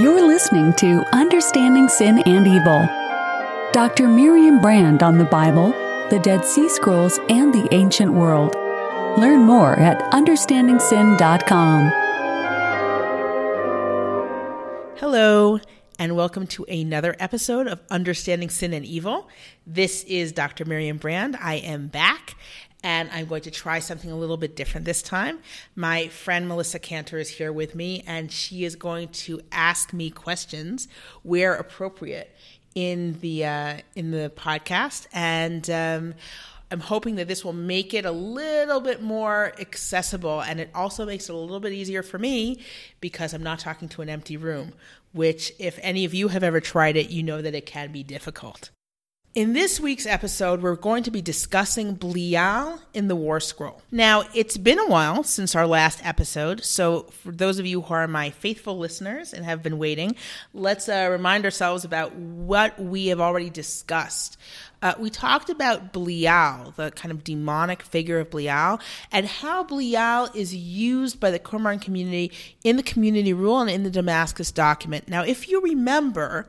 You're listening to Understanding Sin and Evil. Dr. Miriam Brand on the Bible, the Dead Sea Scrolls, and the Ancient World. Learn more at understandingsin.com. Hello, and welcome to another episode of Understanding Sin and Evil. This is Dr. Miriam Brand. I am back, and I'm going to try something a little bit different this time. My friend Melissa Cantor is here with me, and she is going to ask me questions where appropriate in the uh, in the podcast, and um, I'm hoping that this will make it a little bit more accessible, and it also makes it a little bit easier for me because I'm not talking to an empty room. Which, if any of you have ever tried it, you know that it can be difficult. In this week's episode, we're going to be discussing Belial in the War Scroll. Now, it's been a while since our last episode, so for those of you who are my faithful listeners and have been waiting, let's uh, remind ourselves about what we have already discussed. Uh, we talked about Belial, the kind of demonic figure of Belial, and how Belial is used by the Qumran community in the community rule and in the Damascus document. Now, if you remember,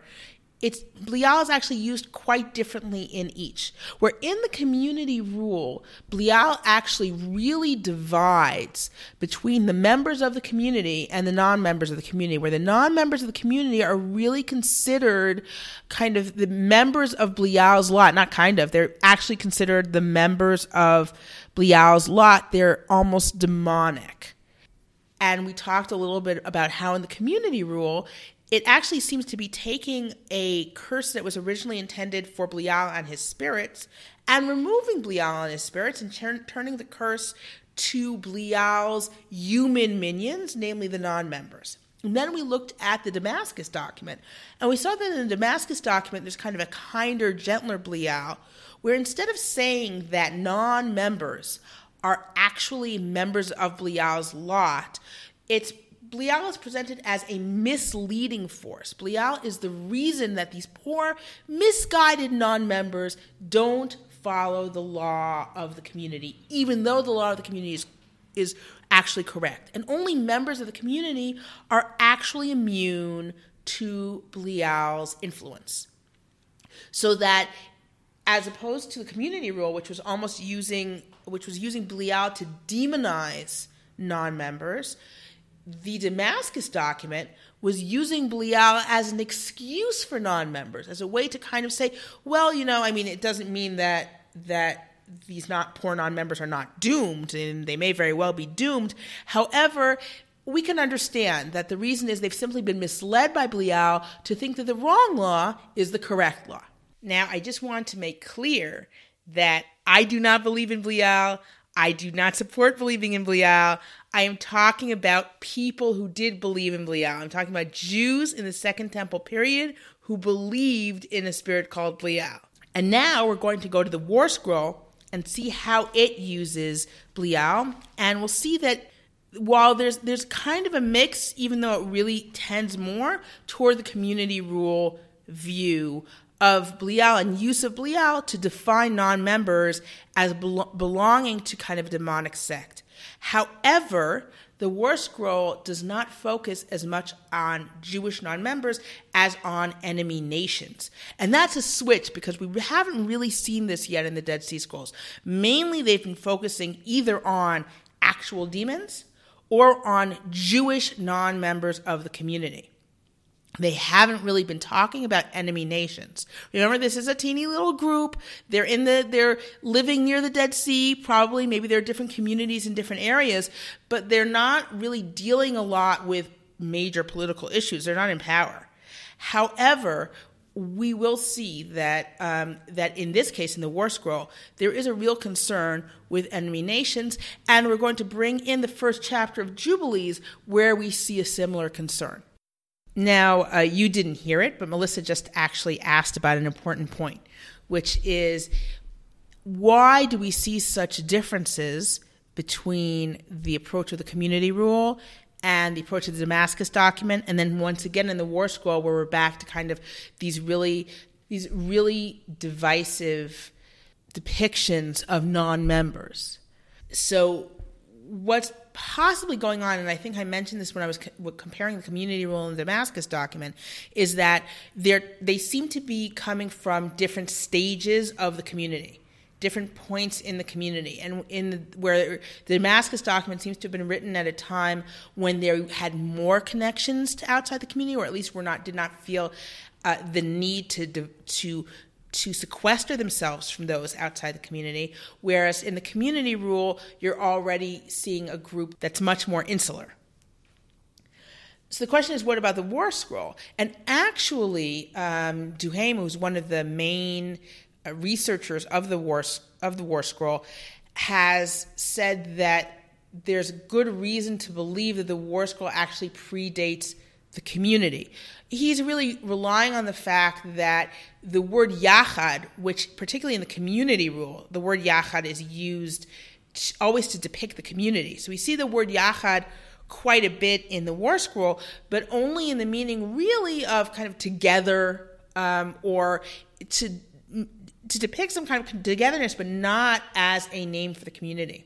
it's Belial is actually used quite differently in each. Where in the community rule, Belial actually really divides between the members of the community and the non-members of the community. Where the non-members of the community are really considered kind of the members of Belial's lot, not kind of. They're actually considered the members of Belial's lot. They're almost demonic. And we talked a little bit about how in the community rule, it actually seems to be taking a curse that was originally intended for Belial and his spirits and removing Belial and his spirits and turning the curse to Belial's human minions, namely the non members. And then we looked at the Damascus document, and we saw that in the Damascus document, there's kind of a kinder, gentler Belial, where instead of saying that non members are actually members of Belial's lot, it's Belial is presented as a misleading force. Belial is the reason that these poor, misguided non members don't follow the law of the community, even though the law of the community is, is actually correct. And only members of the community are actually immune to Belial's influence. So that as opposed to the community rule, which was almost using which was using Belial to demonize non-members, the Damascus document was using Belial as an excuse for non-members, as a way to kind of say, well, you know, I mean, it doesn't mean that that these not poor non-members are not doomed, and they may very well be doomed. However, we can understand that the reason is they've simply been misled by Belial to think that the wrong law is the correct law. Now, I just want to make clear that I do not believe in Belial. I do not support believing in Belial. I am talking about people who did believe in Belial. I'm talking about Jews in the Second Temple period who believed in a spirit called Belial. And now we're going to go to the War Scroll and see how it uses Belial. And we'll see that while there's there's kind of a mix, even though it really tends more toward the community rule view of Belial and use of Belial to define non members as belo- belonging to kind of demonic sect. However, the War Scroll does not focus as much on Jewish non members as on enemy nations. And that's a switch because we haven't really seen this yet in the Dead Sea Scrolls. Mainly, they've been focusing either on actual demons or on Jewish non members of the community they haven't really been talking about enemy nations. Remember, this is a teeny little group. They're in the, they're living near the Dead Sea. Probably, maybe there are different communities in different areas, but they're not really dealing a lot with major political issues. They're not in power. However, we will see that um, that in this case, in the War Scroll, there is a real concern with enemy nations, and we're going to bring in the first chapter of Jubilees, where we see a similar concern. Now, uh, you didn't hear it, but Melissa just actually asked about an important point, which is why do we see such differences between the approach of the community rule and the approach of the Damascus document, and then once again in the War Scroll, where we're back to kind of these really these really divisive depictions of non-members. So, what's possibly going on, and I think I mentioned this when I was co- comparing the community rule and the Damascus document, is that they they seem to be coming from different stages of the community different points in the community. And in the, where the Damascus document seems to have been written at a time when they had more connections to outside the community or at least were not did not feel uh, the need to to to sequester themselves from those outside the community whereas in the community rule you're already seeing a group that's much more insular so the question is, what about the War Scroll? And actually, um, Duhaime, who's one of the main uh, researchers of the war of the War Scroll has said that there's good reason to believe that the War Scroll actually predates the community. He's really relying on the fact that the word yachad, which particularly in the community rule, the word yachad is used always to depict the community. So we see the word yachad quite a bit in the War Scroll, but only in the meaning really of kind of together um, or to to depict some kind of togetherness, but not as a name for the community.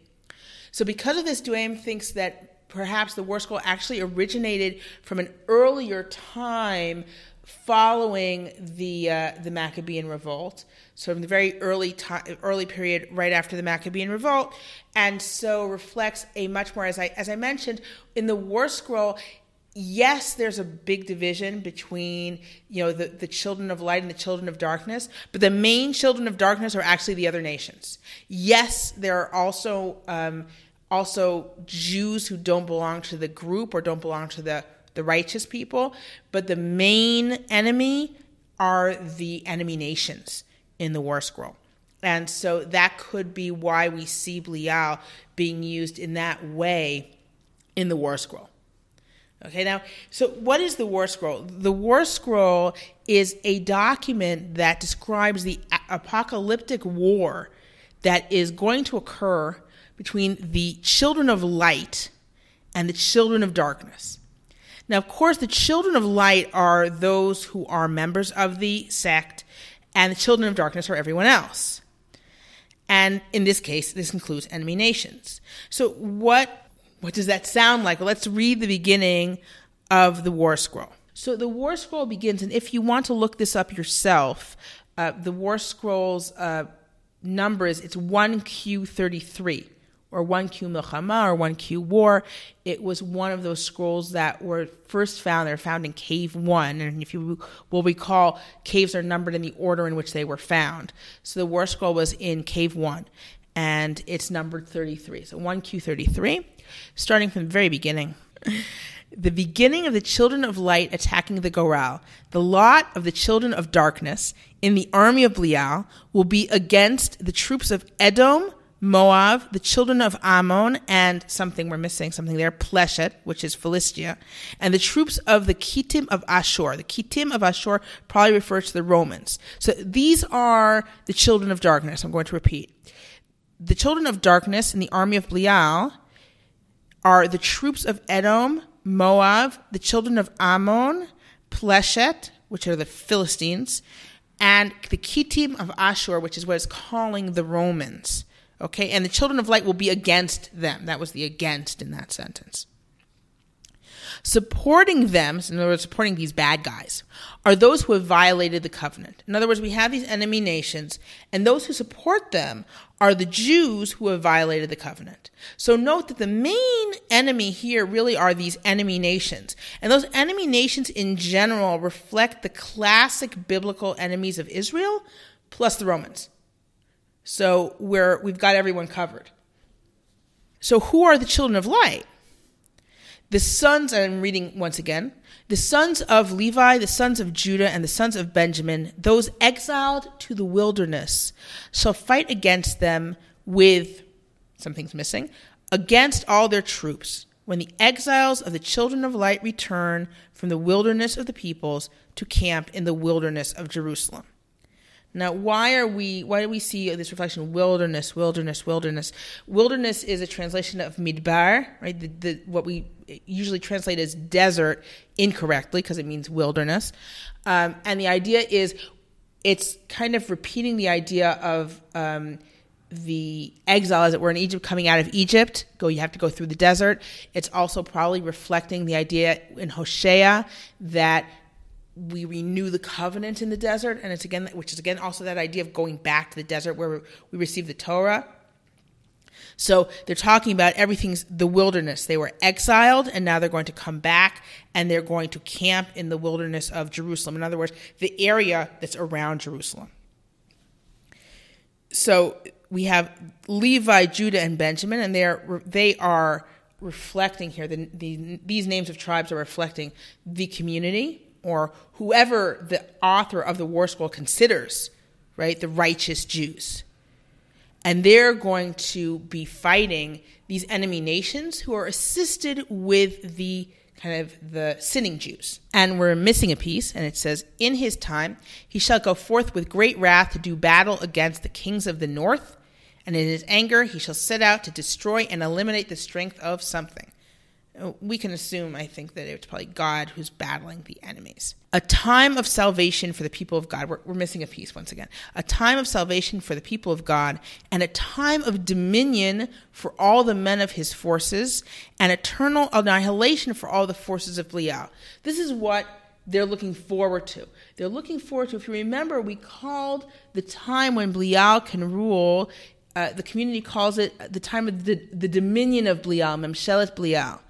So, because of this, Duhaime thinks that perhaps the war scroll actually originated from an earlier time following the uh, the Maccabean revolt, so from the very early time, early period right after the Maccabean revolt, and so reflects a much more as I as I mentioned in the War Scroll yes, there's a big division between you know the, the children of light and the children of darkness, but the main children of darkness are actually the other nations. Yes, there are also um, also Jews who don't belong to the group or don't belong to the the righteous people, but the main enemy are the enemy nations in the War Scroll. And so that could be why we see Belial being used in that way in the War Scroll. Okay, now, so what is the War Scroll? The War Scroll is a document that describes the apocalyptic war that is going to occur between the children of light and the children of darkness. Now, of course, the children of light are those who are members of the sect, and the children of darkness are everyone else. And in this case, this includes enemy nations. So, what what does that sound like? Let's read the beginning of the War Scroll. So the War Scroll begins, and if you want to look this up yourself, uh, the War Scroll's uh, number is it's 1Q33 or 1Q Milchama or 1Q War. It was one of those scrolls that were first found. They were found in Cave 1. And if you will recall, caves are numbered in the order in which they were found. So the War Scroll was in Cave 1 and it's numbered 33. So 1Q33 starting from the very beginning. The beginning of the children of light attacking the Goral, the lot of the children of darkness in the army of Belial will be against the troops of Edom, Moab, the children of Ammon, and something we're missing, something there, Pleshet, which is Philistia, and the troops of the Kittim of Ashur. The Kittim of Ashur probably refers to the Romans. So these are the children of darkness. I'm going to repeat. The children of darkness in the army of Belial are the troops of Edom, Moab, the children of Ammon, Pleshet, which are the Philistines, and the Kittim of Ashur, which is what is calling the Romans. Okay, and the children of light will be against them. That was the against in that sentence. Supporting them, in other words, supporting these bad guys, are those who have violated the covenant. In other words, we have these enemy nations, and those who support them are the Jews who have violated the covenant. So note that the main enemy here really are these enemy nations. And those enemy nations in general reflect the classic biblical enemies of Israel plus the Romans. So we're, we've got everyone covered. So who are the children of light? The sons, I'm reading once again, the sons of Levi, the sons of Judah, and the sons of Benjamin, those exiled to the wilderness, shall fight against them with, something's missing, against all their troops, when the exiles of the children of light return from the wilderness of the peoples to camp in the wilderness of Jerusalem. Now, why are we? Why do we see this reflection? Wilderness, wilderness, wilderness. Wilderness is a translation of midbar, right? The, the, what we usually translate as desert incorrectly because it means wilderness. Um, and the idea is, it's kind of repeating the idea of um, the exile, as it were, in Egypt, coming out of Egypt. Go, you have to go through the desert. It's also probably reflecting the idea in Hosea that we renew the covenant in the desert, and it's again, which is again also that idea of going back to the desert where we receive the Torah. So they're talking about everything's the wilderness. They were exiled and now they're going to come back and they're going to camp in the wilderness of Jerusalem. In other words, the area that's around Jerusalem. So we have Levi, Judah, and Benjamin, and they are they are reflecting here. The, the, these names of tribes are reflecting the community or whoever the author of the war scroll considers, right, the righteous Jews. And they're going to be fighting these enemy nations who are assisted with the kind of the sinning Jews. And we're missing a piece, and it says, In his time he shall go forth with great wrath to do battle against the kings of the north, and in his anger he shall set out to destroy and eliminate the strength of something we can assume, I think, that it's probably God who's battling the enemies. A time of salvation for the people of God. We're, we're, missing a piece once again. A time of salvation for the people of God, and a time of dominion for all the men of his forces, and eternal annihilation for all the forces of Belial. This is what they're looking forward to. They're looking forward to, if you remember, we called the time when Belial can rule, uh, the community calls it the time of the, the dominion of Belial, Memshelet Belial.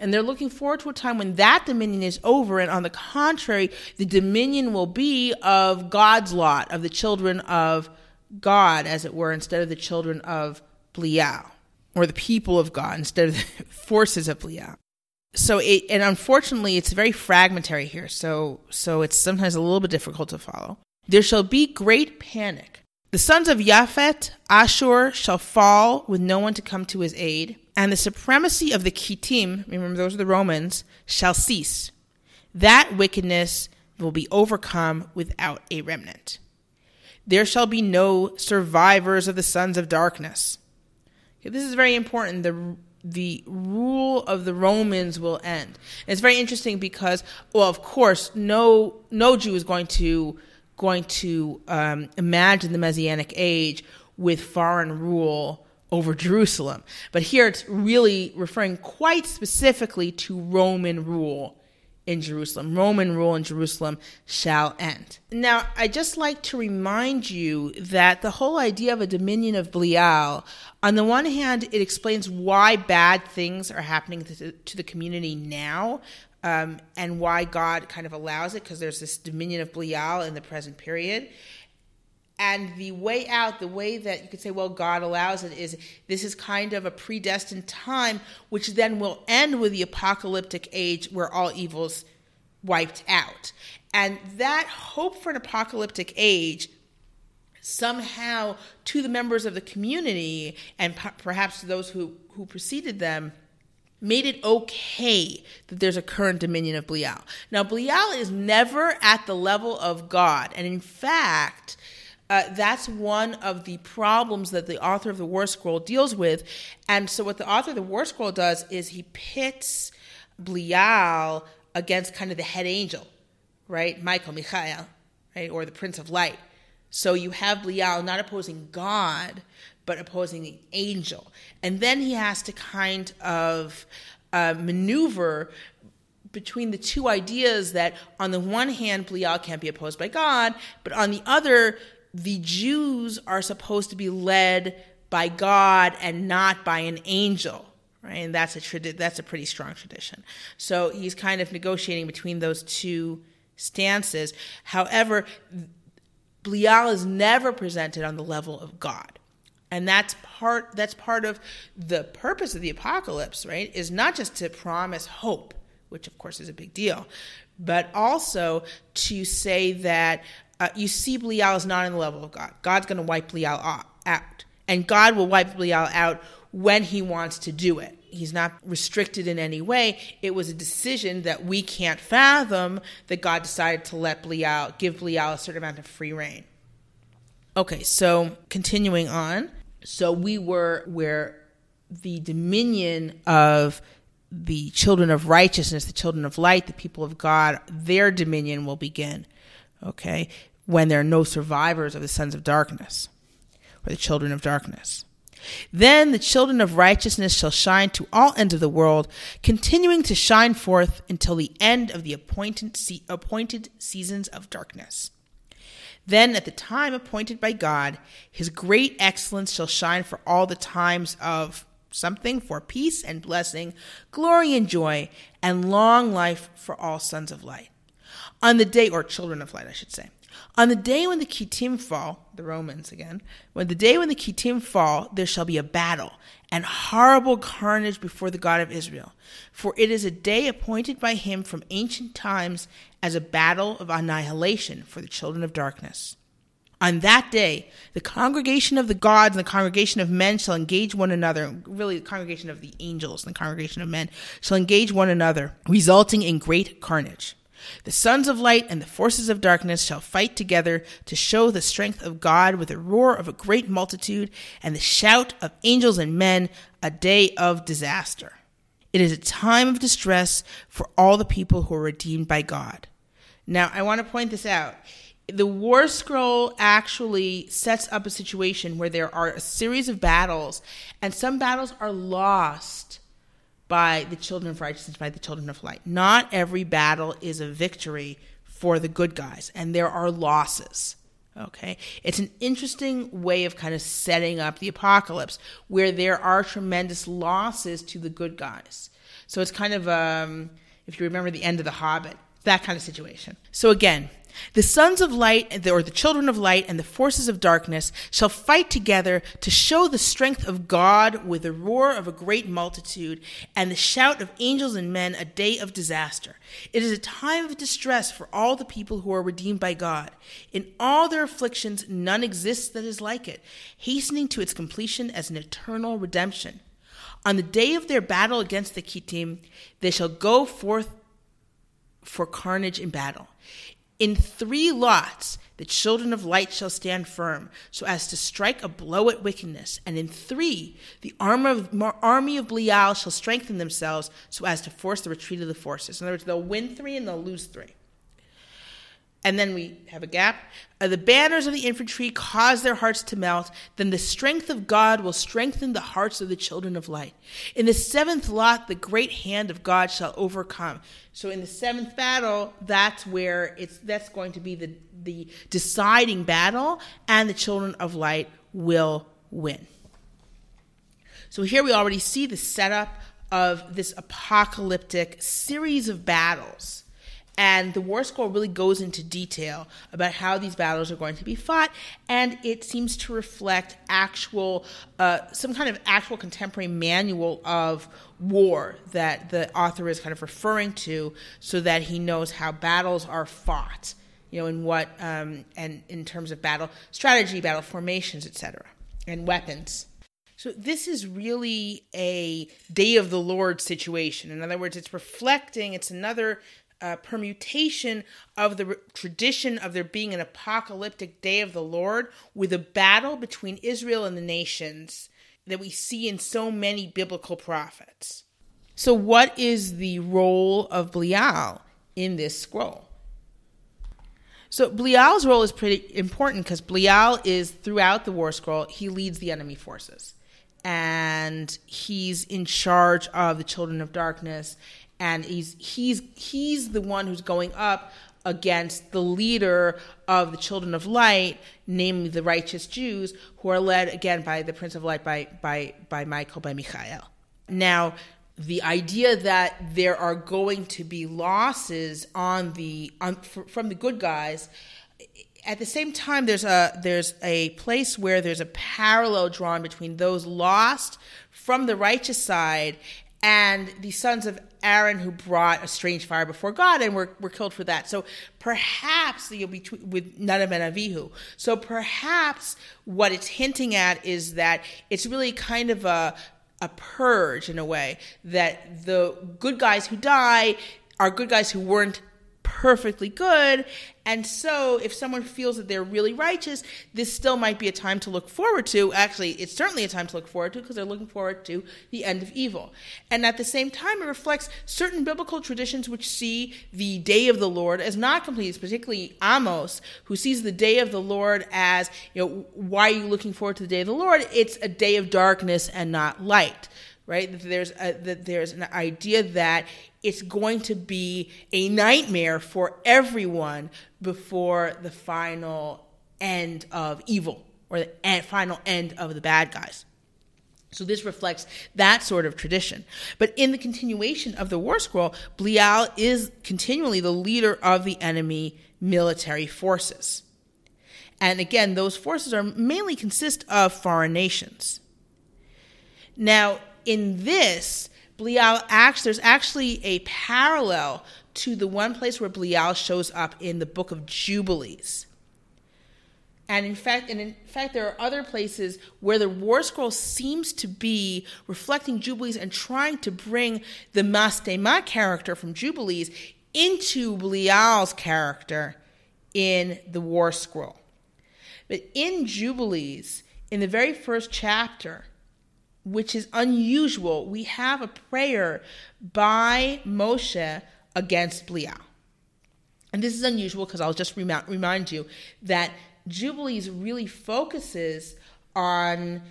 And they're looking forward to a time when that dominion is over. And on the contrary, the dominion will be of God's lot, of the children of God, as it were, instead of the children of Belial, or the people of God instead of the forces of Belial. So it, and unfortunately, it's very fragmentary here. So, so it's sometimes a little bit difficult to follow. There shall be great panic. The sons of Japhet, Ashur, shall fall with no one to come to his aid and the supremacy of the Kittim, remember those are the Romans, shall cease. That wickedness will be overcome without a remnant. There shall be no survivors of the sons of darkness. Okay, this is very important. The the rule of the Romans will end. And it's very interesting because, well, of course, no no Jew is going to going to um, imagine the Messianic age with foreign rule over Jerusalem. But here it's really referring quite specifically to Roman rule in Jerusalem. Roman rule in Jerusalem shall end. Now, I just like to remind you that the whole idea of a dominion of Belial, on the one hand, it explains why bad things are happening to, to the community now. Um, and why God kind of allows it, because there's this dominion of Belial in the present period. And the way out, the way that you could say, well, God allows it, is this is kind of a predestined time, which then will end with the apocalyptic age where all evil's wiped out. And that hope for an apocalyptic age somehow to the members of the community and perhaps to those who, who preceded them made it okay that there's a current dominion of Belial. Now, Belial is never at the level of God. And in fact, uh, that's one of the problems that the author of the War Scroll deals with. And so, what the author of the War Scroll does is he pits Belial against kind of the head angel, right? Michael, Michael, right? Or the Prince of Light. So, you have Belial not opposing God, but opposing the angel. And then he has to kind of uh, maneuver between the two ideas that on the one hand Belial can't be opposed by God, but on the other the Jews are supposed to be led by God and not by an angel, right? And that's a tradi- that's a pretty strong tradition. So he's kind of negotiating between those two stances. However, Belial is never presented on the level of God. And that's part that's part of the purpose of the apocalypse, right? Is not just to promise hope, which of course is a big deal, but also to say that uh, you see Belial is not in the level of God. God's going to wipe Belial out. And God will wipe Belial out when he wants to do it. He's not restricted in any way. It was a decision that we can't fathom that God decided to let Belial, give Belial a certain amount of free reign. Okay, so continuing on. So we were where the dominion of the children of righteousness, the children of light, the people of God, their dominion will begin. Okay, when there are no survivors of the sons of darkness. or the children of darkness. Then the children of righteousness shall shine to all ends of the world, continuing to shine forth until the end of the appointed, se- appointed seasons of darkness. Then, at the time appointed by God, his great excellence shall shine for all the times of something for peace and blessing, glory and joy, and long life for all sons of light. On the day, or children of light, I should say. On the day when the Kittim fall, the Romans again, when the day when the Kittim fall, there shall be a battle and horrible carnage before the God of Israel. For it is a day appointed by him from ancient times as a battle of annihilation for the children of darkness. On that day, the congregation of the gods and the congregation of men shall engage one another. Really, the congregation of the angels and the congregation of men shall engage one another, resulting in great carnage. The sons of light and the forces of darkness shall fight together to show the strength of God with the roar of a great multitude and the shout of angels and men, a day of disaster. It is a time of distress for all the people who are redeemed by God. Now, I want to point this out. The War Scroll actually sets up a situation where there are a series of battles, and some battles are lost by the children of righteousness, by the children of light. Not every battle is a victory for the good guys, and there are losses. Okay. It's an interesting way of kind of setting up the apocalypse where there are tremendous losses to the good guys. So it's kind of, um, if you remember the end of The Hobbit, that kind of situation. So again, the sons of light, or the children of light, and the forces of darkness shall fight together to show the strength of God with the roar of a great multitude and the shout of angels and men, a day of disaster. It is a time of distress for all the people who are redeemed by God. In all their afflictions, none exists that is like it, hastening to its completion as an eternal redemption. On the day of their battle against the Kittim, they shall go forth for carnage in battle. In three lots, the children of light shall stand firm, so as to strike a blow at wickedness. And in three, the army of Belial shall strengthen themselves, so as to force the retreat of the forces. In other words, they'll win three and they'll lose three and then we have a gap. Uh, the banners of the infantry cause their hearts to melt. Then the strength of God will strengthen the hearts of the children of light. In the seventh lot, the great hand of God shall overcome. So in the seventh battle, that's where it's that's going to be the the deciding battle, and the children of light will win. So here we already see the setup of this apocalyptic series of battles and the War Scroll really goes into detail about how these battles are going to be fought, and it seems to reflect actual, uh, some kind of actual contemporary manual of war that the author is kind of referring to, so that he knows how battles are fought, you know, in what, um, and in terms of battle strategy, battle formations, etc., and weapons. So this is really a day of the Lord situation. In other words, it's reflecting, it's another uh, permutation of the re- tradition of there being an apocalyptic day of the Lord with a battle between Israel and the nations that we see in so many biblical prophets. So, what is the role of Belial in this scroll? So, Belial's role is pretty important because Belial is throughout the war scroll, he leads the enemy forces and he's in charge of the children of darkness and he's he's he's the one who's going up against the leader of the children of light, namely the righteous Jews, who are led again by the Prince of Light, by by by Michael, by Michael. Now, the idea that there are going to be losses on the on, from the good guys at the same time there's a there's a place where there's a parallel drawn between those lost from the righteous side and the sons of Aaron who brought a strange fire before God and were, were killed for that. So perhaps you'll be with Nadab and Avihu. So perhaps what it's hinting at is that it's really kind of a a purge in a way that the good guys who die are good guys who weren't perfectly good. And so, if someone feels that they're really righteous, this still might be a time to look forward to. Actually, it's certainly a time to look forward to because they're looking forward to the end of evil. And at the same time, it reflects certain biblical traditions which see the day of the Lord as not complete, particularly Amos, who sees the day of the Lord as, you know, why are you looking forward to the day of the Lord? It's a day of darkness and not light right? That there's a, that there's an idea that it's going to be a nightmare for everyone before the final end of evil or the final end of the bad guys. So this reflects that sort of tradition. But in the continuation of the war scroll, Belial is continually the leader of the enemy military forces. And again, those forces are mainly consist of foreign nations. Now, in this, Belial acts, there's actually a parallel to the one place where Belial shows up in the book of Jubilees. And in fact, and in fact, there are other places where the War Scroll seems to be reflecting Jubilees and trying to bring the Mastema character from Jubilees into Belial's character in the War Scroll. But in Jubilees, in the very first chapter, which is unusual, we have a prayer by Moshe against Belial. And this is unusual because I'll just remind you that Jubilees really focuses on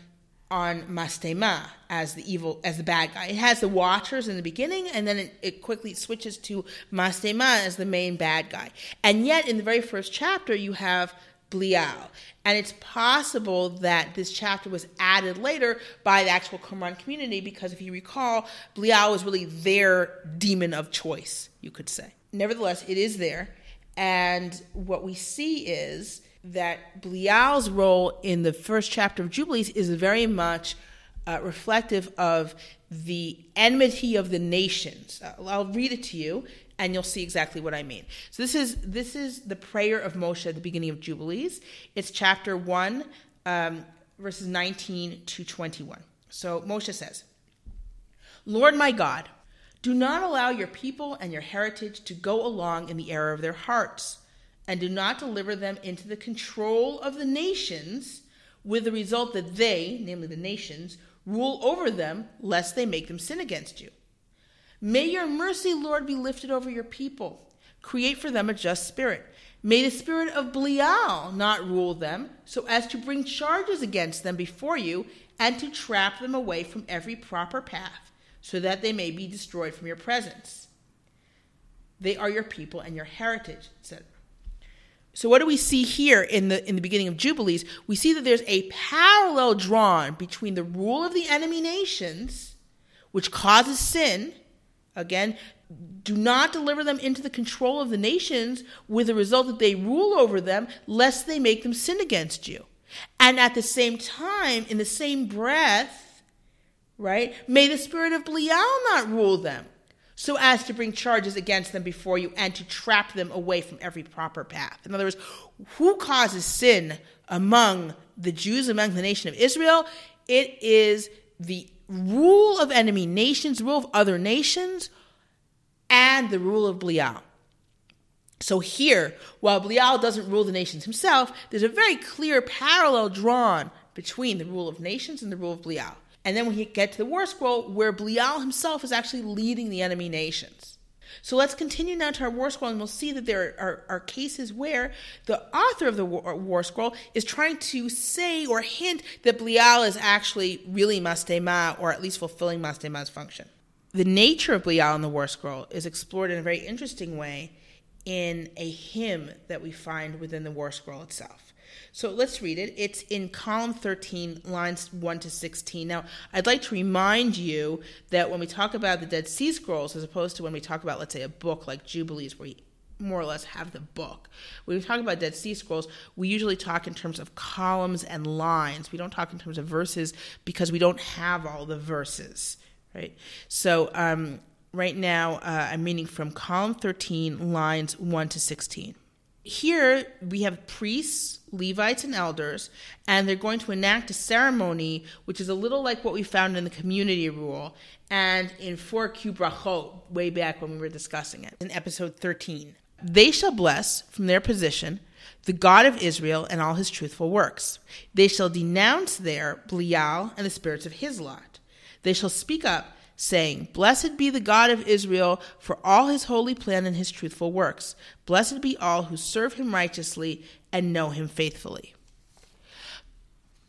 on Mastema as the evil as the bad guy. It has the Watchers in the beginning, and then it, it quickly switches to Mastema as the main bad guy. And yet, in the very first chapter, you have Belial. And it's possible that this chapter was added later by the actual Qumran community because if you recall, Belial was really their demon of choice, you could say. Nevertheless, it is there. And what we see is that Belial's role in the first chapter of Jubilees is very much uh, reflective of the enmity of the nations. Uh, I'll read it to you and you'll see exactly what I mean. So this is this is the prayer of Moshe at the beginning of Jubilees. It's chapter one, um, verses nineteen to twenty-one. So Moshe says, "Lord my God, do not allow your people and your heritage to go along in the error of their hearts, and do not deliver them into the control of the nations." With the result that they, namely the nations, rule over them, lest they make them sin against you. May your mercy, Lord, be lifted over your people. Create for them a just spirit. May the spirit of Belial not rule them, so as to bring charges against them before you and to trap them away from every proper path, so that they may be destroyed from your presence. They are your people and your heritage, etc. So what do we see here in the in the beginning of Jubilees? We see that there's a parallel drawn between the rule of the enemy nations, which causes sin, Again, do not deliver them into the control of the nations with the result that they rule over them, lest they make them sin against you. And at the same time, in the same breath, right, may the spirit of Belial not rule them, so as to bring charges against them before you and to trap them away from every proper path. In other words, who causes sin among the Jews, among the nation of Israel? It is the rule of enemy nations, rule of other nations, and the rule of Belial. So here, while Belial doesn't rule the nations himself, there's a very clear parallel drawn between the rule of nations and the rule of Belial. And then when you get to the war scroll, where Belial himself is actually leading the enemy nations. So let's continue now to our war scroll, and we'll see that there are, are cases where the author of the war, war, scroll is trying to say or hint that Belial is actually really Mastema, or at least fulfilling Mastema's function. The nature of Belial in the war scroll is explored in a very interesting way in a hymn that we find within the war scroll itself. So let's read it. It's in column 13, lines 1 to 16. Now, I'd like to remind you that when we talk about the Dead Sea Scrolls, as opposed to when we talk about, let's say, a book like Jubilees, where you more or less have the book. When we talk about Dead Sea Scrolls, we usually talk in terms of columns and lines. We don't talk in terms of verses because we don't have all the verses, right? So, um, right now, uh, I'm reading from column 13, lines 1 to 16 here we have priests, Levites, and elders, and they're going to enact a ceremony which is a little like what we found in the community rule and in 4Q Brachot, way back when we were discussing it in episode 13. They shall bless from their position the God of Israel and all his truthful works. They shall denounce there Belial and the spirits of his lot. They shall speak up, saying, Blessed be the God of Israel for all his holy plan and his truthful works. Blessed be all who serve him righteously and know him faithfully.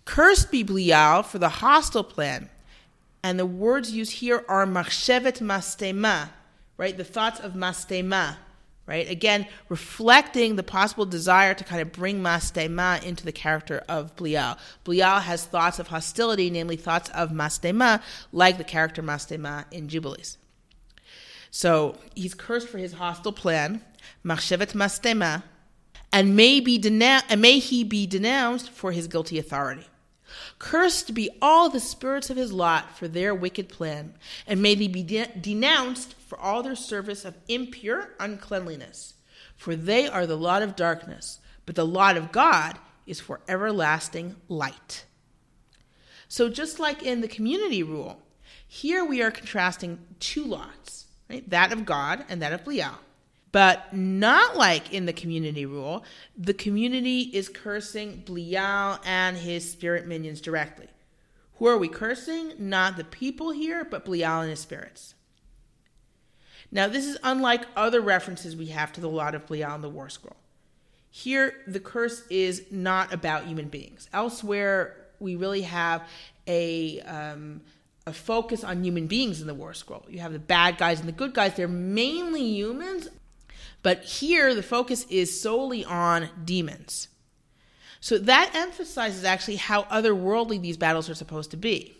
Cursed be Belial for the hostile plan. And the words used here are machshevet mastema, right? The thoughts of mastema right? Again, reflecting the possible desire to kind of bring Mastema into the character of Belial. Belial has thoughts of hostility, namely thoughts of Mastema, like the character Mastema in Jubilees. So he's cursed for his hostile plan, Machshevet Mastema, and may, be denou- and may he be denounced for his guilty authority. Cursed be all the spirits of his lot for their wicked plan, and may they be de- denounced for all their service of impure uncleanliness. For they are the lot of darkness, but the lot of God is for everlasting light. So, just like in the community rule, here we are contrasting two lots, right? that of God and that of Belial. But not like in the community rule, the community is cursing Belial and his spirit minions directly. Who are we cursing? Not the people here, but Belial and his spirits. Now, this is unlike other references we have to the lot of Belial in the War Scroll. Here, the curse is not about human beings. Elsewhere, we really have a um, a focus on human beings in the War Scroll. You have the bad guys and the good guys. They're mainly humans, but here, the focus is solely on demons. So that emphasizes actually how otherworldly these battles are supposed to be.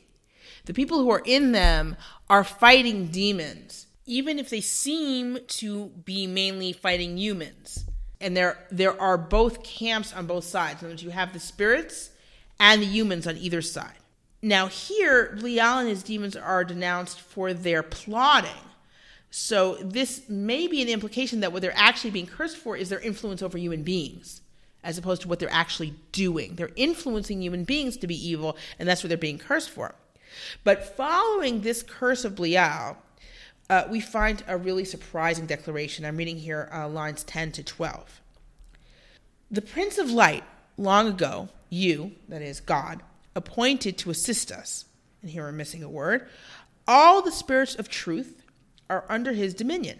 The people who are in them are fighting demons, even if they seem to be mainly fighting humans. And there, there are both camps on both sides. In you have the spirits and the humans on either side. Now, here, Belial and his demons are denounced for their plotting so this may be an implication that what they're actually being cursed for is their influence over human beings, as opposed to what they're actually doing. They're influencing human beings to be evil, and that's what they're being cursed for. But following this curse of Belial, uh, we find a really surprising declaration. I'm reading here uh, lines 10 to 12. The Prince of Light, long ago, you, that is God, appointed to assist us, and here we're missing a word, all the spirits of truth are under his dominion.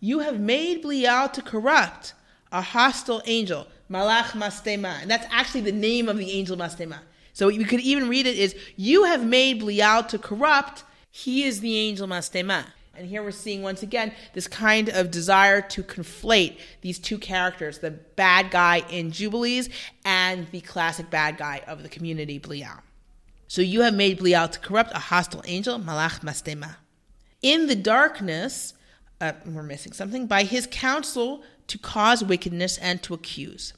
You have made Belial to corrupt a hostile angel, Malach Mastema. And that's actually the name of the angel Mastema. So you could even read it as, You have made Belial to corrupt, he is the angel Mastema. And here we're seeing once again this kind of desire to conflate these two characters, the bad guy in Jubilees and the classic bad guy of the community, Belial. So you have made Belial to corrupt a hostile angel, Malach Mastema in the darkness, uh, we're missing something, by his counsel to cause wickedness and to accuse.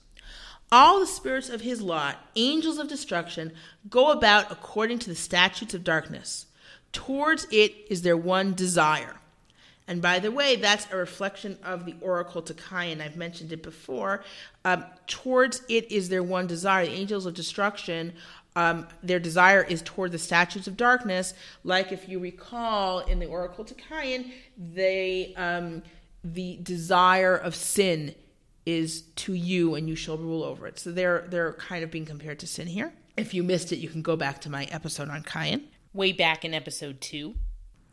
All the spirits of his lot, angels of destruction, go about according to the statutes of darkness. Towards it is their one desire. And by the way, that's a reflection of the oracle to Cain. I've mentioned it before. Um, towards it is their one desire. The angels of destruction um, their desire is toward the statutes of darkness. Like if you recall in the Oracle to Cain, they um, the desire of sin is to you, and you shall rule over it. So they're they're kind of being compared to sin here. If you missed it, you can go back to my episode on Cain, way back in episode two.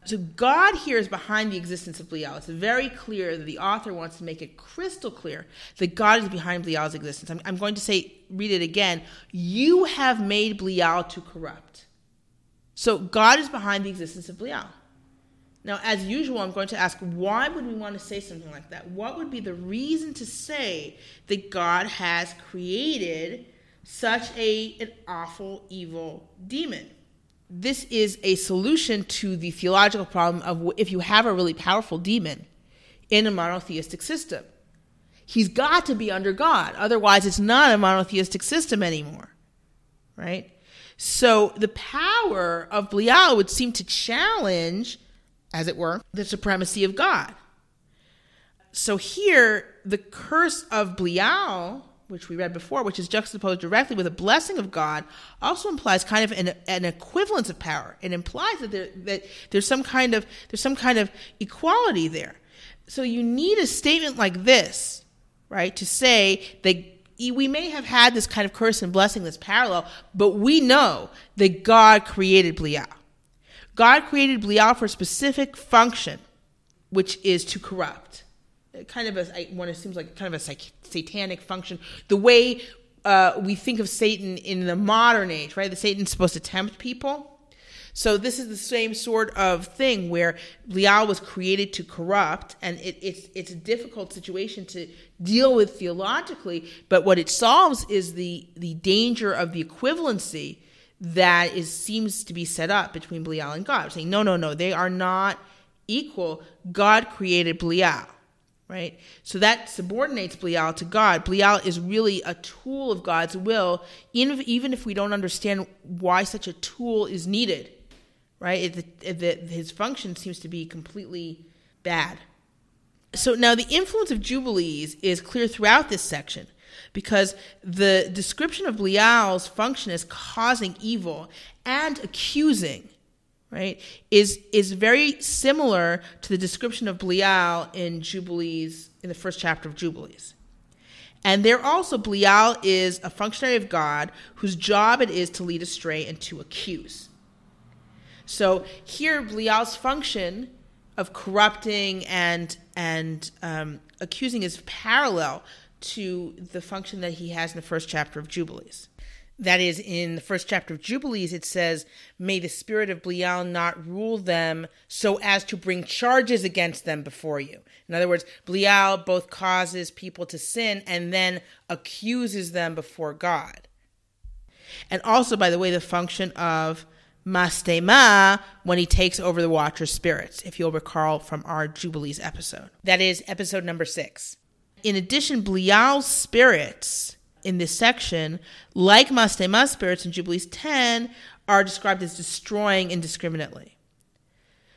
So God here is behind the existence of Belial. It's very clear that the author wants to make it crystal clear that God is behind Belial's existence. I'm, I'm going to say, read it again. You have made Belial to corrupt. So God is behind the existence of Belial. Now, as usual, I'm going to ask, why would we want to say something like that? What would be the reason to say that God has created such a an awful, evil demon? This is a solution to the theological problem of if you have a really powerful demon in a monotheistic system. He's got to be under God. Otherwise, it's not a monotheistic system anymore. Right? So the power of Belial would seem to challenge, as it were, the supremacy of God. So here, the curse of Belial which we read before, which is juxtaposed directly with a blessing of God, also implies kind of an, an equivalence of power. It implies that there that there's some kind of there's some kind of equality there. So you need a statement like this, right, to say that we may have had this kind of curse and blessing that's parallel, but we know that God created Belial. God created Belial for a specific function, which is to corrupt. Kind of a, one seems like kind of a satanic function. The way uh, we think of Satan in the modern age, right? The Satan's supposed to tempt people. So this is the same sort of thing where Belial was created to corrupt, and it, it's it's a difficult situation to deal with theologically. But what it solves is the the danger of the equivalency that is seems to be set up between Belial and God, saying, no, no, no, they are not equal. God created Belial, right? So that subordinates Belial to God. Belial is really a tool of God's will, even if, we don't understand why such a tool is needed, right? It, it, it, his function seems to be completely bad. So now the influence of Jubilees is clear throughout this section because the description of Belial's function as causing evil and accusing, right, is is very similar to the description of Belial in Jubilees in the first chapter of Jubilees. And there also Belial is a functionary of God whose job it is to lead astray and to accuse. So here Belial's function of corrupting and and um, accusing is parallel to the function that he has in the first chapter of Jubilees. That is, in the first chapter of Jubilees, it says, May the spirit of Belial not rule them so as to bring charges against them before you. In other words, Belial both causes people to sin and then accuses them before God. And also, by the way, the function of Mastema when he takes over the Watcher's spirits, if you'll recall from our Jubilees episode. That is episode number six. In addition, Belial's spirits in this section, like Mastema spirits in Jubilees 10, are described as destroying indiscriminately.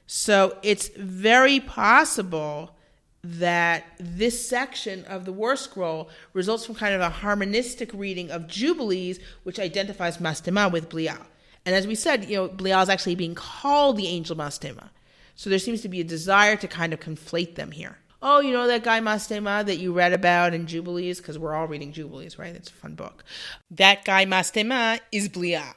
So it's very possible that this section of the War Scroll results from kind of a harmonistic reading of Jubilees, which identifies Mastema with Belial. And as we said, you know, Belial is actually being called the angel Mastema. So there seems to be a desire to kind of conflate them here oh, you know that guy Mastema that you read about in Jubilees? Because we're all reading Jubilees, right? It's a fun book. That guy Mastema is Belial.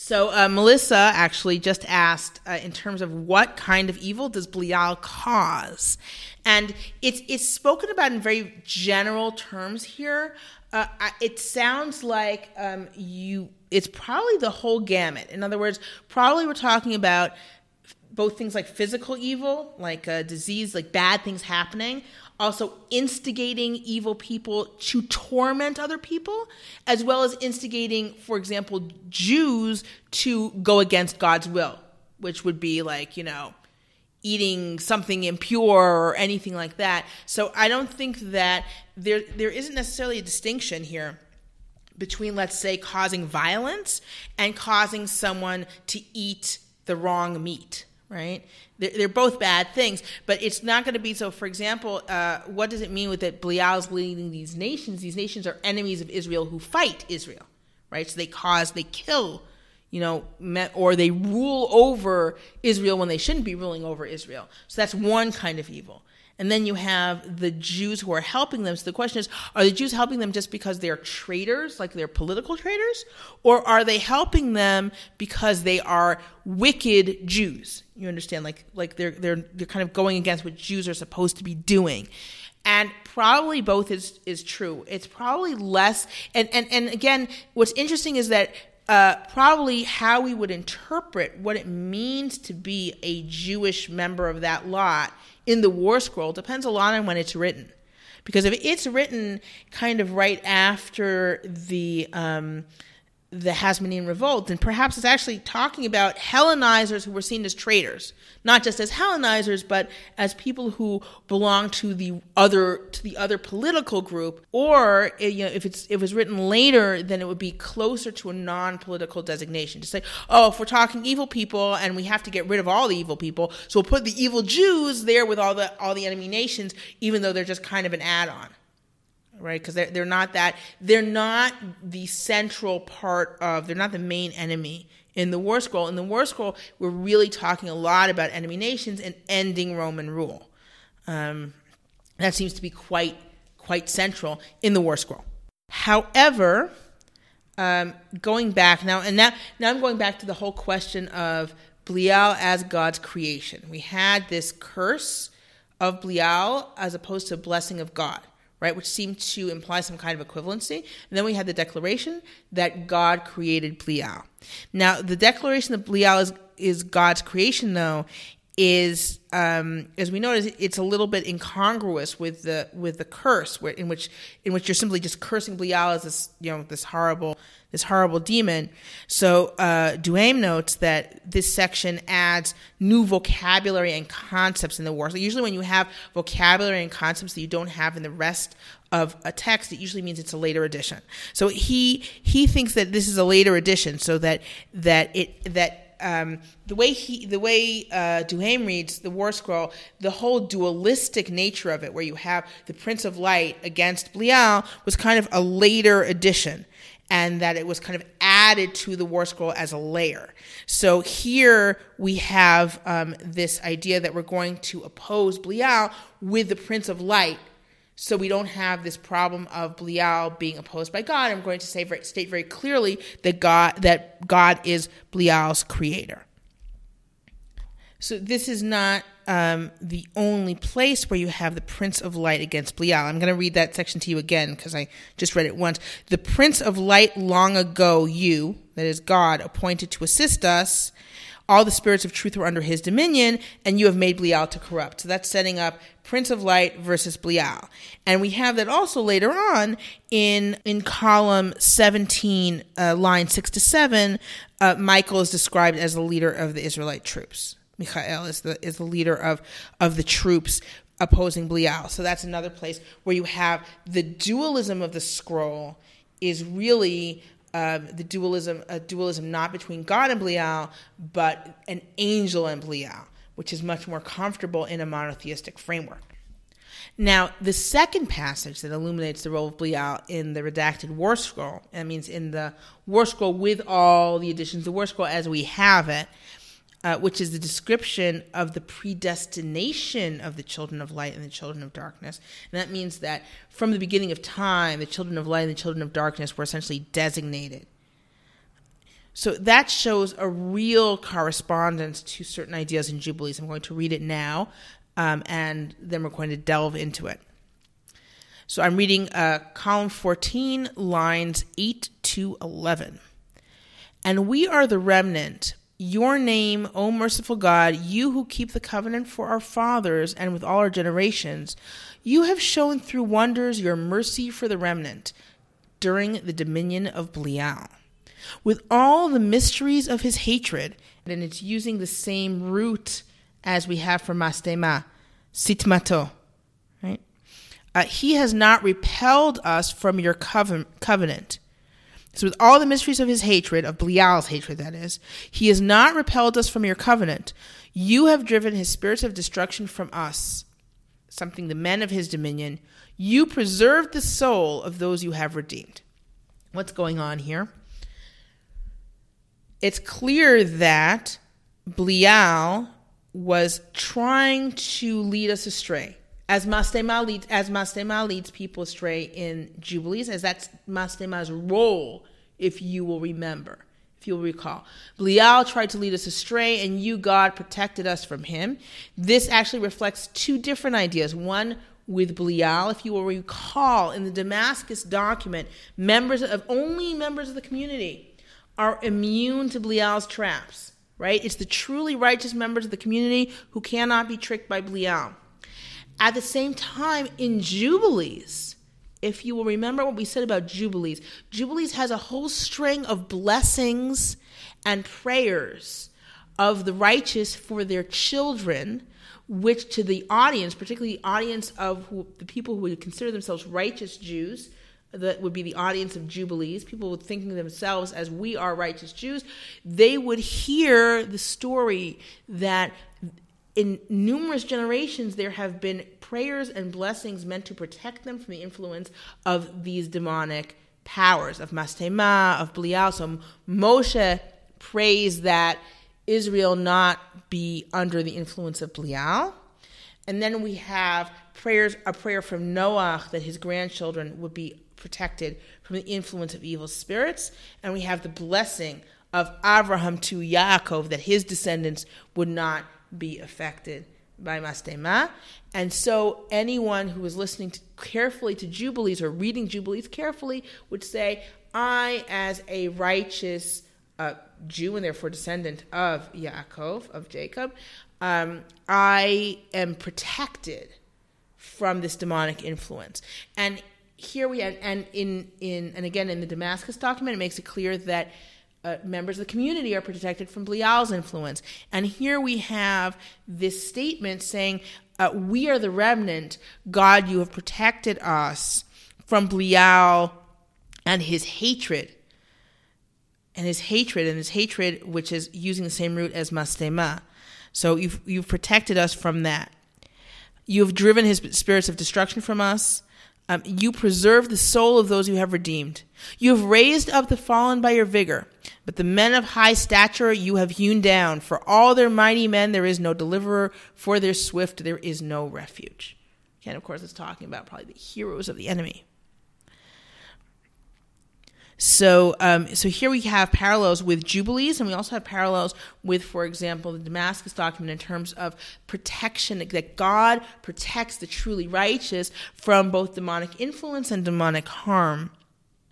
So uh, Melissa actually just asked, uh, in terms of what kind of evil does Belial cause, and it's it's spoken about in very general terms here. Uh, it sounds like um, you. It's probably the whole gamut. In other words, probably we're talking about both things like physical evil, like disease, like bad things happening, also instigating evil people to torment other people, as well as instigating, for example, Jews to go against God's will, which would be like, you know, eating something impure or anything like that. So I don't think that there there isn't necessarily a distinction here between let's say causing violence and causing someone to eat the wrong meat right? They're, both bad things, but it's not going to be so. For example, uh, what does it mean with that Belial's leading these nations? These nations are enemies of Israel who fight Israel, right? So they cause, they kill, you know, or they rule over Israel when they shouldn't be ruling over Israel. So that's one kind of evil. And then you have the Jews who are helping them. So the question is, are the Jews helping them just because they're traitors, like they're political traitors? Or are they helping them because they are wicked Jews? You understand? Like, like they're, they're, they're kind of going against what Jews are supposed to be doing. And probably both is, is true. It's probably less, and, and, and again, what's interesting is that uh, probably how we would interpret what it means to be a Jewish member of that lot in the War Scroll depends a lot on when it's written. Because if it's written kind of right after the um, the Hasmonean revolt, then perhaps it's actually talking about Hellenizers who were seen as traitors, not just as Hellenizers, but as people who belong to the other to the other political group. Or eh, you know, if it's if it was written later, then it would be closer to a non-political designation. To say, oh, if we're talking evil people and we have to get rid of all the evil people, so we'll put the evil Jews there with all the all the enemy nations, even though they're just kind of an add-on right because they're, they're not that they're not the central part of they're not the main enemy in the war scroll in the war scroll we're really talking a lot about enemy nations and ending roman rule um, That seems to be quite quite central in the War Scroll. However, um, going back now, and now now I'm going back to the whole question of Belial as God's creation. We had this curse of Belial as opposed to blessing of God, right? Which seemed to imply some kind of equivalency. And then we had the declaration that God created Belial. Now, the declaration that Belial is, is God's creation, though, is um, as we notice it's a little bit incongruous with the with the curse in which in which you're simply just cursing Belial as this you know this horrible this horrible demon. So uh, notes that this section adds new vocabulary and concepts in the war. So usually when you have vocabulary and concepts that you don't have in the rest of a text, it usually means it's a later edition. So he he thinks that this is a later edition, so that that it that um, the way he, the way uh, Duhaime reads the War Scroll, the whole dualistic nature of it, where you have the Prince of Light against Belial, was kind of a later addition, and that it was kind of added to the War Scroll as a layer. So here we have um, this idea that we're going to oppose Belial with the Prince of Light so we don't have this problem of Belial being opposed by God. I'm going to say state very clearly that God that God is Belial's creator. So this is not um, the only place where you have the Prince of Light against Belial. I'm going to read that section to you again because I just read it once. The Prince of Light long ago you, that is God, appointed to assist us all the spirits of truth were under his dominion, and you have made Belial to corrupt. So that's setting up Prince of Light versus Belial. And we have that also later on in in column 17, uh, line 6 to 7. Uh, Michael is described as the leader of the Israelite troops. Michael is the is the leader of of the troops opposing Belial. So that's another place where you have the dualism of the scroll is really um, the dualism, a dualism not between God and Belial, but an angel and Belial, which is much more comfortable in a monotheistic framework. Now, the second passage that illuminates the role of Belial in the redacted War Scroll, that means in the War Scroll with all the additions, the War Scroll as we have it, uh, which is the description of the predestination of the children of light and the children of darkness. And that means that from the beginning of time, the children of light and the children of darkness were essentially designated. So that shows a real correspondence to certain ideas in Jubilees. I'm going to read it now, um, and then we're going to delve into it. So I'm reading uh, column 14, lines 8 to 11. And we are the remnant your name, O merciful God, you who keep the covenant for our fathers and with all our generations, you have shown through wonders your mercy for the remnant during the dominion of Belial. With all the mysteries of his hatred, and it's using the same root as we have for mastema, sitmato, right? Uh, he has not repelled us from your covenant so, with all the mysteries of his hatred, of Belial's hatred, that is, he has not repelled us from your covenant. You have driven his spirits of destruction from us, something the men of his dominion. You preserved the soul of those you have redeemed. What's going on here? It's clear that Belial was trying to lead us astray as Mastema leads as Mastema leads people astray in Jubilees, as that's Mastema's role, if you will remember, if you'll recall. Belial tried to lead us astray, and you, God, protected us from him. This actually reflects two different ideas. One with Belial, if you will recall, in the Damascus document, members of only members of the community are immune to Belial's traps. Right? It's the truly righteous members of the community who cannot be tricked by Belial. At the same time, in Jubilees, if you will remember what we said about Jubilees, Jubilees has a whole string of blessings and prayers of the righteous for their children, which to the audience, particularly the audience of who, the people who would consider themselves righteous Jews, that would be the audience of Jubilees, people thinking themselves as we are righteous Jews, they would hear the story that in numerous generations, there have been prayers and blessings meant to protect them from the influence of these demonic powers, of Mastema, of Belial. So Moshe prays that Israel not be under the influence of Belial. And then we have prayers a prayer from Noah that his grandchildren would be protected from the influence of evil spirits, and we have the blessing of Abraham to Yaakov that his descendants would not be affected by Mastema. And so anyone who is listening to, carefully to Jubilees or reading Jubilees carefully would say, I, as a righteous uh, Jew and therefore descendant of Yaakov, of Jacob, um, I am protected from this demonic influence. And here we and in, in and again in the Damascus document, it makes it clear that uh, members of the community are protected from Belial's influence. And here we have this statement saying, uh, We are the remnant. God, you have protected us from Belial and his hatred. And his hatred, and his hatred, which is using the same root as mastema. So you've, you've protected us from that. You have driven his spirits of destruction from us. Um, you preserve the soul of those you have redeemed. You have raised up the fallen by your vigor, but the men of high stature you have hewn down. For all their mighty men there is no deliverer, for their swift there is no refuge. And of course, it's talking about probably the heroes of the enemy. So, um, so here we have parallels with Jubilees, and we also have parallels with, for example, the Damascus document in terms of protection, that God protects the truly righteous from both demonic influence and demonic harm.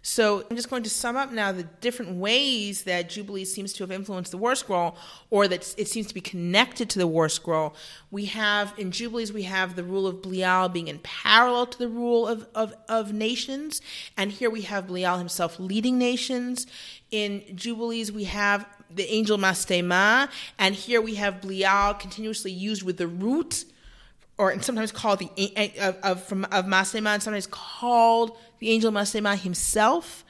So I'm just going to sum up now the different ways that Jubilee seems to have influenced the War Scroll, or that it seems to be connected to the War Scroll. We have in Jubilees we have the rule of Belial being in parallel to the rule of, of, of nations, and here we have Belial himself leading nations. In Jubilees we have the angel Mastema, and here we have Belial continuously used with the root or sometimes called the of, of from of Mastema, and sometimes called the angel Mastema himself.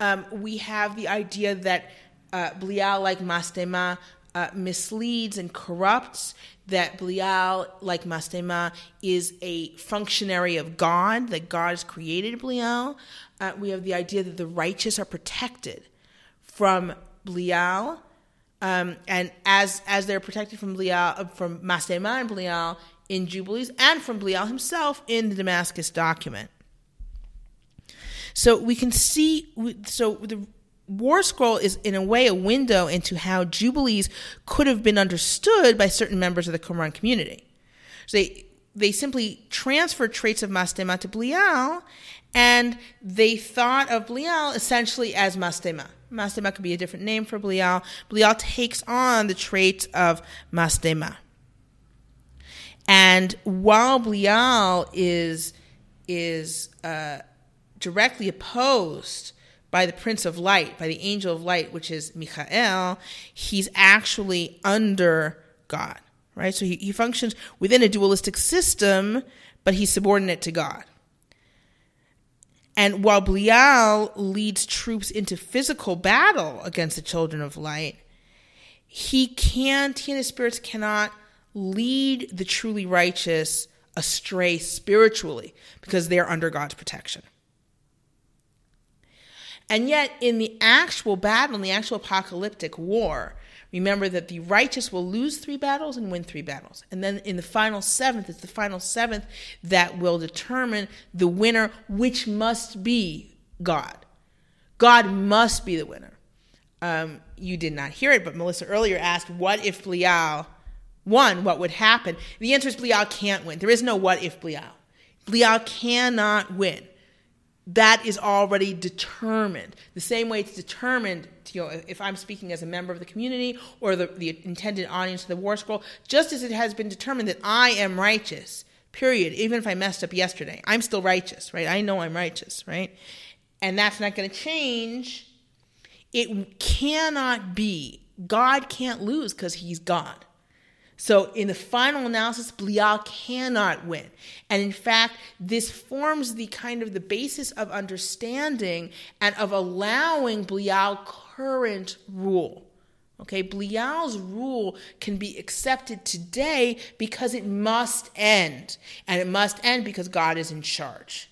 Um, we have the idea that uh, Belial, like Mastema, uh, misleads and corrupts. That Belial, like Mastema, is a functionary of God. That God has created Belial. Uh, we have the idea that the righteous are protected from Belial. Um, and as as they're protected from Belial, uh, from Mastema and Belial, in Jubilees and from Belial himself in the Damascus document. So we can see, so the War Scroll is in a way a window into how Jubilees could have been understood by certain members of the Qumran community. So they, they simply transferred traits of Mastema to Belial, and they thought of Belial essentially as Mastema. Mastema could be a different name for Belial. Belial takes on the traits of Mastema. And while Belial is is uh, directly opposed by the Prince of Light, by the Angel of Light, which is Michael, he's actually under God, right? So he, he functions within a dualistic system, but he's subordinate to God. And while Belial leads troops into physical battle against the children of light, he can't, he and his spirits cannot lead the truly righteous astray spiritually because they're under God's protection. And yet, in the actual battle, in the actual apocalyptic war, remember that the righteous will lose three battles and win three battles. And then in the final seventh, it's the final seventh that will determine the winner, which must be God. God must be the winner. Um, you did not hear it, but Melissa earlier asked, What if Belial one, what would happen? The answer is Belial can't win. There is no what if Belial. Belial cannot win. That is already determined. The same way it's determined, you know, if I'm speaking as a member of the community or the, the intended audience of the War Scroll, just as it has been determined that I am righteous, period. Even if I messed up yesterday, I'm still righteous, right? I know I'm righteous, right? And that's not going to change. It cannot be. God can't lose because he's God. So, in the final analysis, Belial cannot win. And in fact, this forms the kind of the basis of understanding and of allowing Belial current rule. Okay, Belial's rule can be accepted today because it must end. And it must end because God is in charge.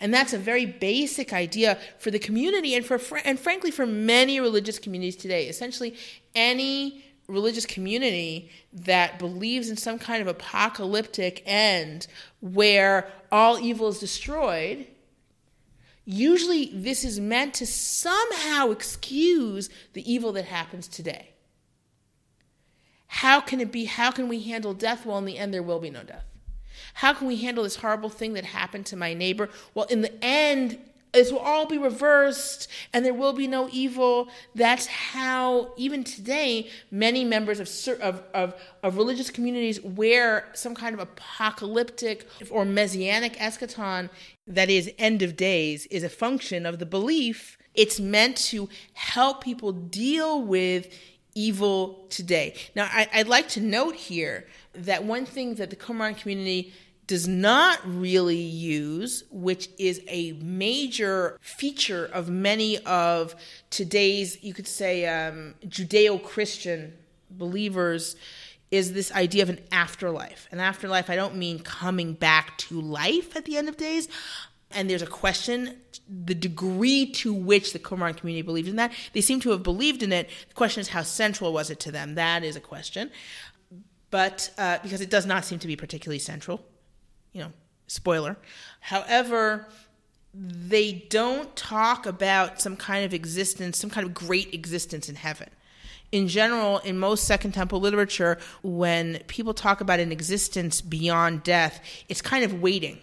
And that's a very basic idea for the community and for and frankly for many religious communities today. Essentially, any religious community that believes in some kind of apocalyptic end where all evil is destroyed, usually this is meant to somehow excuse the evil that happens today. How can it be? How can we handle death? Well, in the end, there will be no death. How can we handle this horrible thing that happened to my neighbor? Well, in the end, this will all be reversed and there will be no evil. That's how, even today, many members of, of, of, of religious communities wear some kind of apocalyptic or messianic eschaton, that is, end of days, is a function of the belief. It's meant to help people deal with evil today. Now, I, would like to note here that one thing that the Qumran community does not really use, which is a major feature of many of today's, you could say, um, Judeo Christian believers, is this idea of an afterlife. An afterlife, I don't mean coming back to life at the end of days. And there's a question the degree to which the Qumran community believed in that. They seem to have believed in it. The question is, how central was it to them? That is a question. But uh, because it does not seem to be particularly central you know, spoiler. However, they don't talk about some kind of existence, some kind of great existence in heaven. In general, in most Second Temple literature, when people talk about an existence beyond death, it's kind of waiting.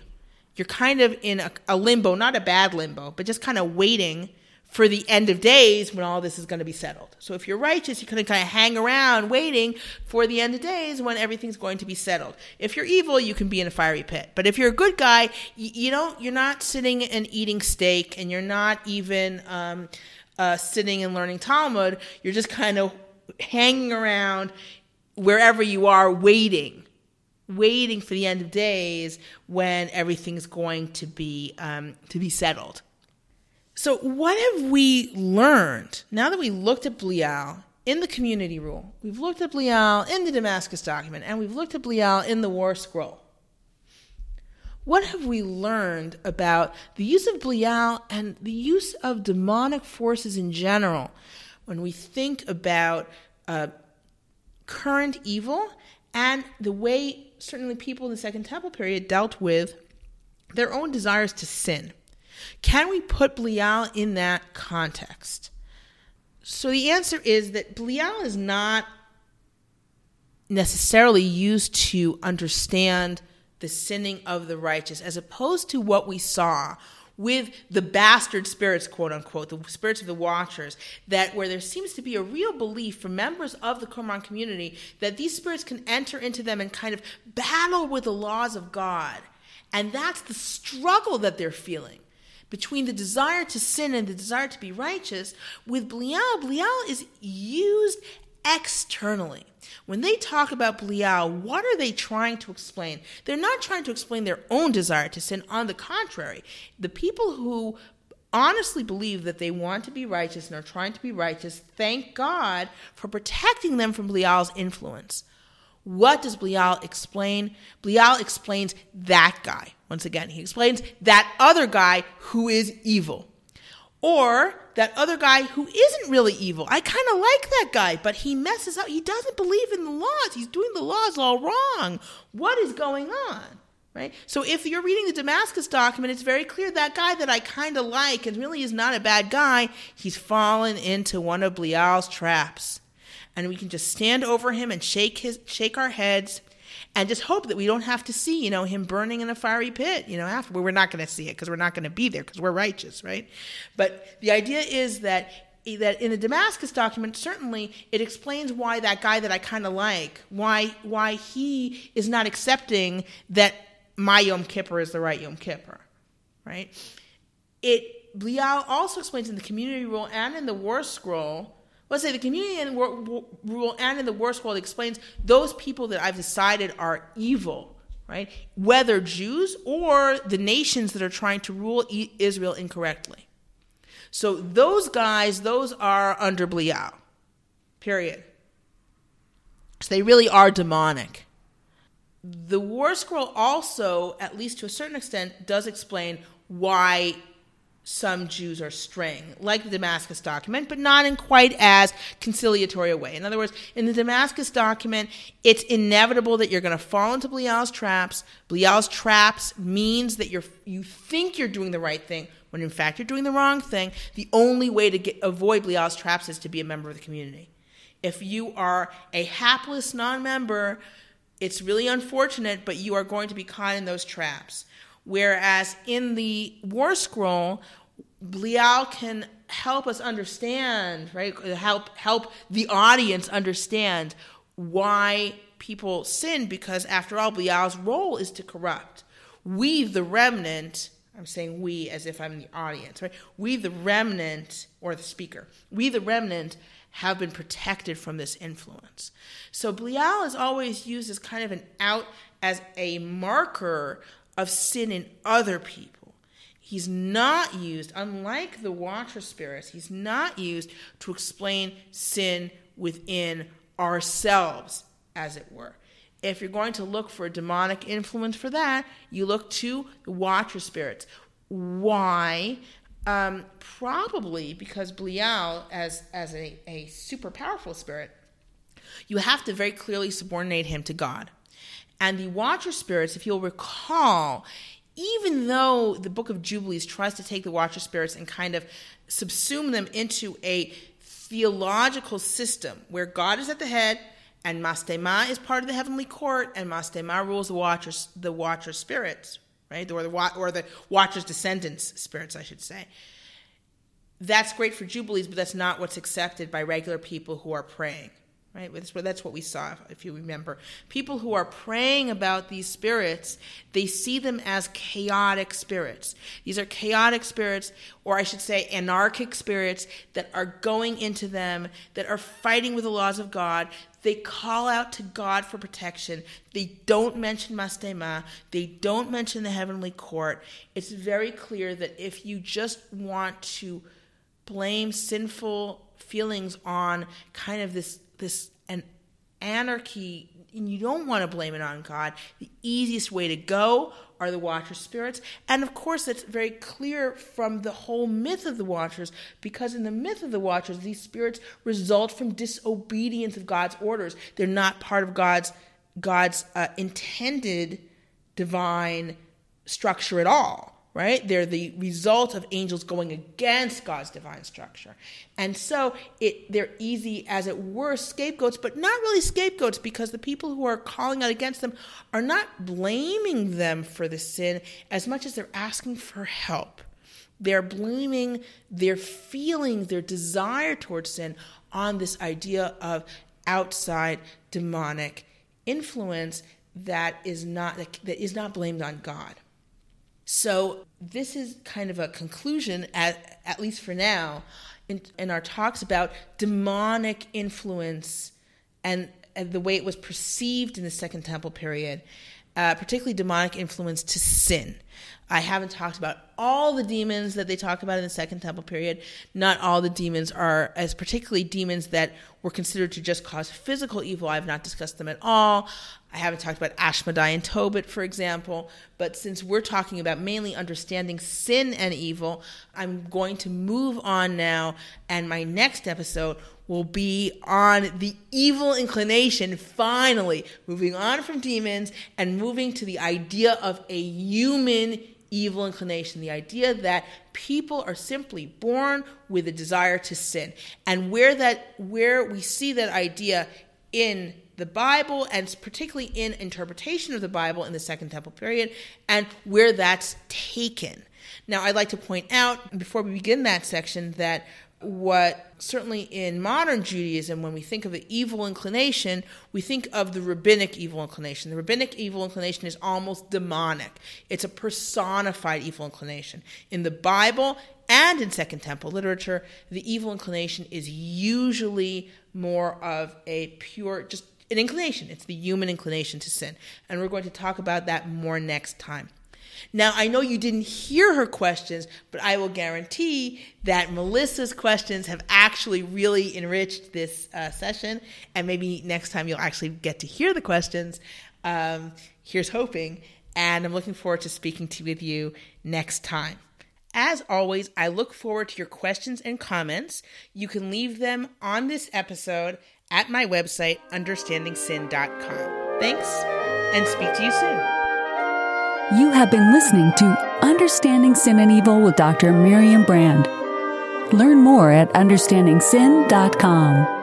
You're kind of in a, a limbo, not a bad limbo, but just kind of waiting for the end of days when all this is going to be settled. So if you're righteous, you can kind of hang around waiting for the end of days when everything's going to be settled. If you're evil, you can be in a fiery pit. But if you're a good guy, you, know, you're not sitting and eating steak and you're not even um, uh, sitting and learning Talmud. You're just kind of hanging around wherever you are waiting waiting for the end of days when everything's going to be um, to be settled. So, what have we learned now that we looked at Belial in the community rule? We've looked at Belial in the Damascus document, and we've looked at Belial in the War Scroll. What have we learned about the use of Belial and the use of demonic forces in general when we think about uh, current evil and the way certainly people in the Second Temple period dealt with their own desires to sin? Can we put Belial in that context? So the answer is that Belial is not necessarily used to understand the sinning of the righteous, as opposed to what we saw with the bastard spirits, quote unquote, the spirits of the watchers, that where there seems to be a real belief from members of the Qumran community that these spirits can enter into them and kind of battle with the laws of God. And that's the struggle that they're feeling between the desire to sin and the desire to be righteous, with Belial, Belial is used externally. When they talk about Belial, what are they trying to explain? They're not trying to explain their own desire to sin. On the contrary, the people who honestly believe that they want to be righteous and are trying to be righteous, thank God for protecting them from Belial's influence. What does Belial explain? Belial explains that guy. Once again, he explains that other guy who is evil. Or that other guy who isn't really evil. I kind of like that guy, but he messes up. He doesn't believe in the laws. He's doing the laws all wrong. What is going on? Right? So if you're reading the Damascus document, it's very clear that guy that I kind of like and really is not a bad guy, he's fallen into one of Belial's traps and we can just stand over him and shake his shake our heads and just hope that we don't have to see, you know, him burning in a fiery pit, you know, after we're not going to see it because we're not going to be there because we're righteous, right? But the idea is that that in the Damascus document, certainly it explains why that guy that I kind of like, why why he is not accepting that my Yom Kippur is the right Yom Kippur, right? It Belial also explains in the community rule and in the war scroll let's say the community and rule and in the War Scroll explains those people that I've decided are evil, right? Whether Jews or the nations that are trying to rule Israel incorrectly. So those guys, those are under Belial. Period. So they really are demonic. The War Scroll also, at least to a certain extent, does explain why some Jews are straying, like the Damascus document, but not in quite as conciliatory a way. In other words, in the Damascus document, it's inevitable that you're going to fall into Belial's traps. Belial's traps means that you're you think you're doing the right thing when in fact you're doing the wrong thing. The only way to get, avoid Belial's traps is to be a member of the community. If you are a hapless non-member, it's really unfortunate, but you are going to be caught in those traps. Whereas in the War Scroll, Belial can help us understand, right? Help help the audience understand why people sin, because after all, Belial's role is to corrupt. We, the remnant, I'm saying we as if I'm the audience, right? We, the remnant, or the speaker, we, the remnant, have been protected from this influence. So Belial is always used as kind of an out, as a marker of sin in other people. He's not used, unlike the watcher spirits, he's not used to explain sin within ourselves, as it were. If you're going to look for a demonic influence for that, you look to the watcher spirits. Why? Um, probably because Belial, as, as a, a super powerful spirit, you have to very clearly subordinate him to God. And the Watcher spirits, if you'll recall, even though the book of Jubilees tries to take the Watcher spirits and kind of subsume them into a theological system where God is at the head and Mastema is part of the heavenly court and Mastema rules the Watchers, the Watcher spirits, right? Or the, or the Watcher's descendants spirits, I should say. That's great for Jubilees, but that's not what's accepted by regular people who are praying right? That's what we saw, if you remember. People who are praying about these spirits, they see them as chaotic spirits. These are chaotic spirits, or I should say, anarchic spirits that are going into them, that are fighting with the laws of God. They call out to God for protection. They don't mention Mastema. They don't mention the heavenly court. It's very clear that if you just want to blame sinful feelings on kind of this this an anarchy and you don't want to blame it on God. The easiest way to go are the Watcher spirits. And of course, that's very clear from the whole myth of the Watchers, because in the myth of the Watchers, these spirits result from disobedience of God's orders. They're not part of God's God's uh, intended divine structure at all right? They're the result of angels going against God's divine structure. And so it they're easy as it were scapegoats, but not really scapegoats because the people who are calling out against them are not blaming them for the sin as much as they're asking for help. They're blaming their feelings, their desire towards sin on this idea of outside demonic influence that is not that is not blamed on God. So this is kind of a conclusion, at, at least for now, in, in our talks about demonic influence and, and, the way it was perceived in the Second Temple period, uh, particularly demonic influence to sin. I haven't talked about all the demons that they talk about in the Second Temple period. Not all the demons are, as particularly demons that were considered to just cause physical evil. I have not discussed them at all. I haven't talked about Ashmedai and Tobit, for example. But since we're talking about mainly understanding sin and evil, I'm going to move on now. And my next episode will be on the evil inclination, finally, moving on from demons and moving to the idea of a human evil inclination, the idea that people are simply born with a desire to sin. And where that where we see that idea in the Bible and particularly in interpretation of the Bible in the Second Temple period and where that's taken. Now, I'd like to point out before we begin that section that what certainly in modern Judaism, when we think of the evil inclination, we think of the rabbinic evil inclination. The rabbinic evil inclination is almost demonic, it's a personified evil inclination. In the Bible and in Second Temple literature, the evil inclination is usually more of a pure, just an inclination. It's the human inclination to sin. And we're going to talk about that more next time. Now, I know you didn't hear her questions, but I will guarantee that Melissa's questions have actually really enriched this uh, session. And maybe next time you'll actually get to hear the questions. Um, here's hoping. And I'm looking forward to speaking to with you next time. As always, I look forward to your questions and comments. You can leave them on this episode at my website, understandingsin.com. Thanks, and speak to you soon. You have been listening to Understanding Sin and Evil with Dr. Miriam Brand. Learn more at understandingsin.com.